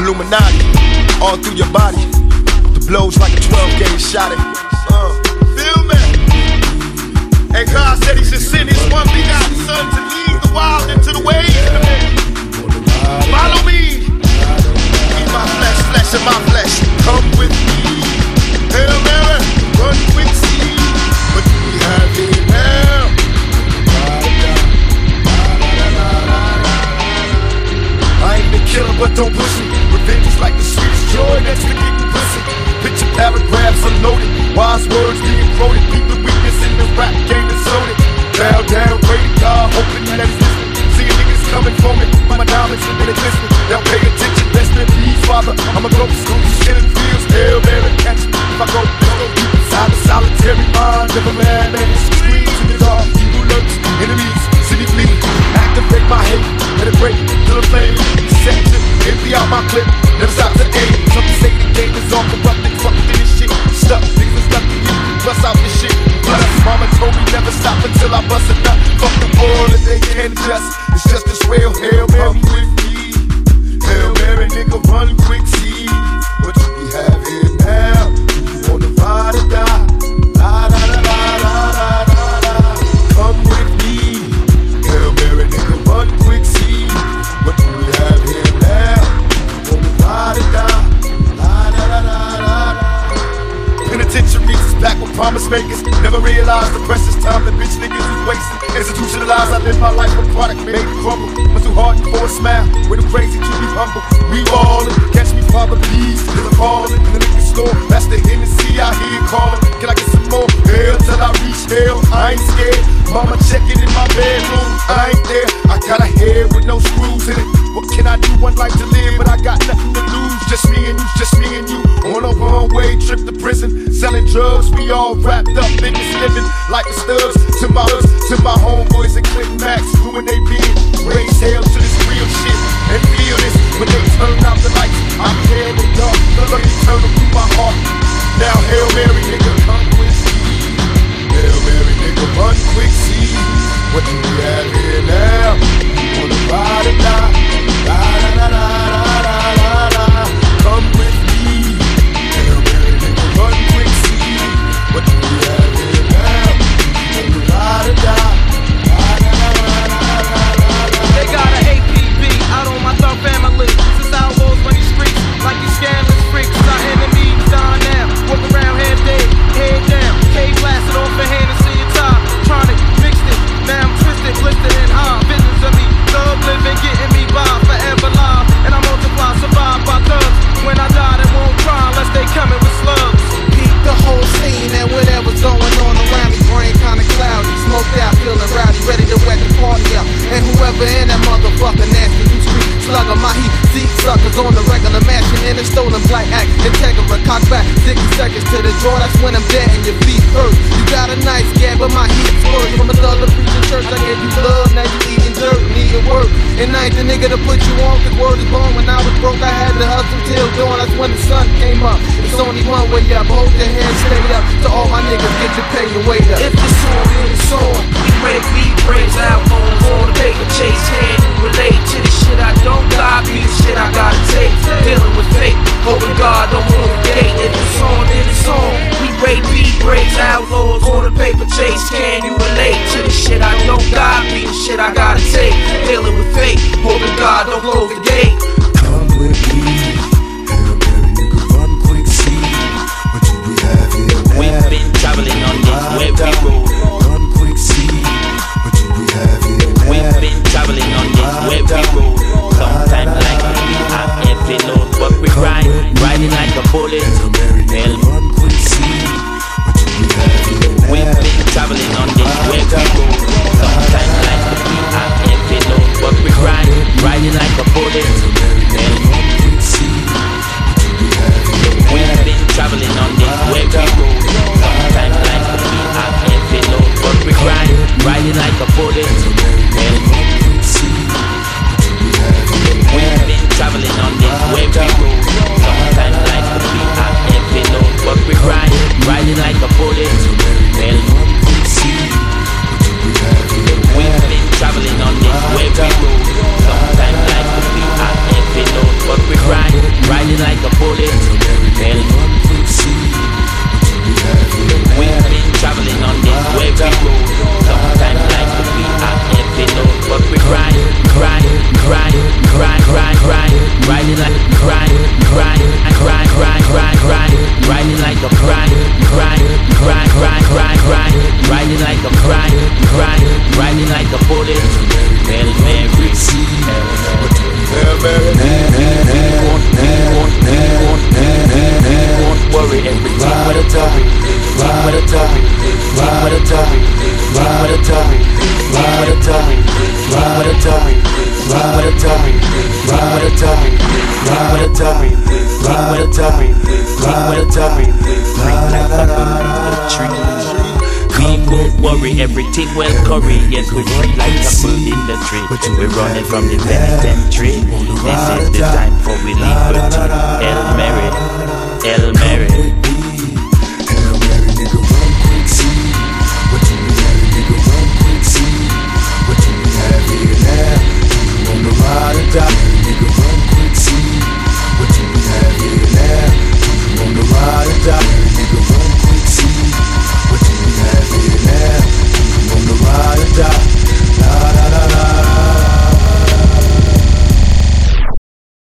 Illuminati, all through your body. The blows like a 12 gauge shot. It. Uh, feel me? And God said He should send His one begotten Son to lead the wild into the ways unloaded, wise words being quoted. Keep the weakness in the rap game is loaded. Bow down, pray to God, hoping that it's listening. Seeing niggas coming for me, my diamonds and they glisten. They'll pay attention, best in peace, father. I'm a ghost, killing fields, hell, Mary, catch me. If I go, go deep inside the solitary mind of a man, man, screams in the dark, evil lurks, enemies, city flee. Activate my hate, let it break to the flame. Deception, empty out my clip, never stop to aim. Some say the game is all corrupted, until I bust a nut. Fuck the world and they can't adjust. It's just this real Hail Mary with me. Hail Mary, nigga, I live my life a product made to crumble. But too hard for a smile. Way too crazy to be humble. We ballin', catch me, father, please. Cause I'm fallin' in the liquor store. That's the Hennessy I hear callin'. Can I get more? Hell till I reach hell. I ain't scared. Mama checking in my bedroom. I ain't there. I got a head with no screws in it. What can I do? One life to live, but I got nothing to lose. Just me and you, just me and you. On a one way trip to prison. Selling drugs, we all wrapped up in this living like the studs. To my to my homeboys and Click Max, doing they bid. Raise hell to this real shit and feel this when they turn out the lights. I'm here in the dark, the eternal Whoever in that motherfucker nasty, you street slugger, my heat, seek suckers on the regular mansion in a stolen black act. Integra, cock back, 60 seconds to the draw, that's when I'm dead and your feet hurt. You got a nice gab, but my heat's worse. From a thug to preaching church, I gave you love, now you eating dirt, need your work. And I ain't the nigga to put you on, cause word is born. When I was broke, I had to hustle till dawn, that's when the sun came up. It's only one way up, hold your hand straight up. To all my niggas, get your pay and wait up. If on, then it's on. Break beat brains out fate, hoping God don't gate. If it's on, then it's on. We break beat brains outlaws on the paper chase. Can you relate to the shit I don't got? Be the shit I gotta take. Dealing with fate, hoping God don't close the gate. Recordings like like a grind, ride, like a grind, ride, like a bullet. Hail we we we we. Every a topic worry, we fling well worry, we fling well worry, we fling like a bird in the tree. We won't worry, everything well curry. Yes, we feel like a bird in the tree. We're running from the penitentiary. This is the time for we liberty. El Mary, El Mary.